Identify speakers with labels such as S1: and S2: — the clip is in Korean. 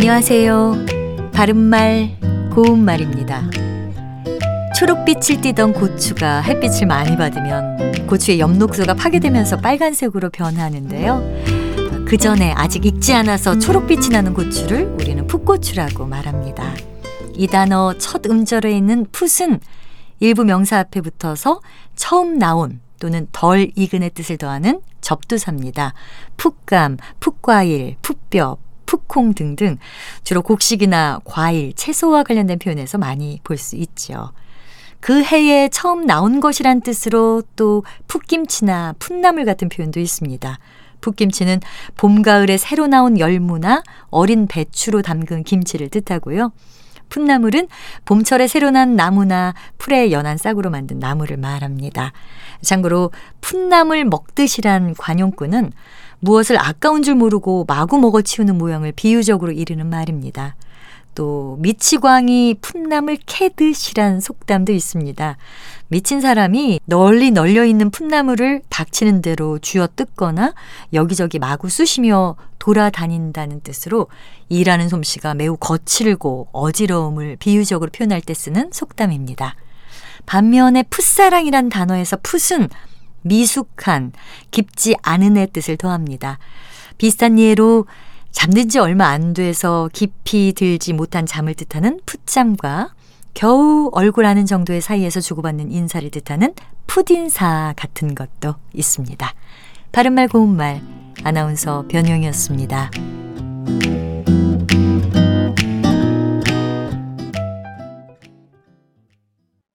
S1: 안녕하세요. 바른말, 고운말입니다. 초록빛을 띠던 고추가 햇빛을 많이 받으면 고추의 엽록소가 파괴되면서 빨간색으로 변하는데요. 그 전에 아직 익지 않아서 초록빛이 나는 고추를 우리는 풋고추라고 말합니다. 이 단어 첫 음절에 있는 풋은 일부 명사 앞에 붙어서 처음 나온 또는 덜 익은의 뜻을 더하는 접두사입니다. 풋감, 풋과일, 풋뼈, 풋콩 등등 주로 곡식이나 과일, 채소와 관련된 표현에서 많이 볼 수 있죠. 그 해에 처음 나온 것이란 뜻으로 또 풋김치나 풋나물 같은 표현도 있습니다. 풋김치는 봄, 가을에 새로 나온 열무나 어린 배추로 담근 김치를 뜻하고요. 풋나물은 봄철에 새로 난 나무나 풀에 연한 싹으로 만든 나무를 말합니다. 참고로 풋나물 먹듯이란 관용구는 무엇을 아까운 줄 모르고 마구 먹어치우는 모양을 비유적으로 이르는 말입니다. 또 미치광이 풋나물 캐듯이란 속담도 있습니다. 미친 사람이 널리 널려 있는 풋나물을 닥치는 대로 쥐어 뜯거나 여기저기 마구 쑤시며 돌아다닌다는 뜻으로 일하는 솜씨가 매우 거칠고 어지러움을 비유적으로 표현할 때 쓰는 속담입니다. 반면에 풋사랑이란 단어에서 풋은 미숙한, 깊지 않은의 뜻을 더합니다. 비슷한 예로 잠든 지 얼마 안 돼서 깊이 들지 못한 잠을 뜻하는 풋잠과 겨우 얼굴 아는 정도의 사이에서 주고받는 인사를 뜻하는 풋인사 같은 것도 있습니다. 바른말 고운말 아나운서 변형이었습니다.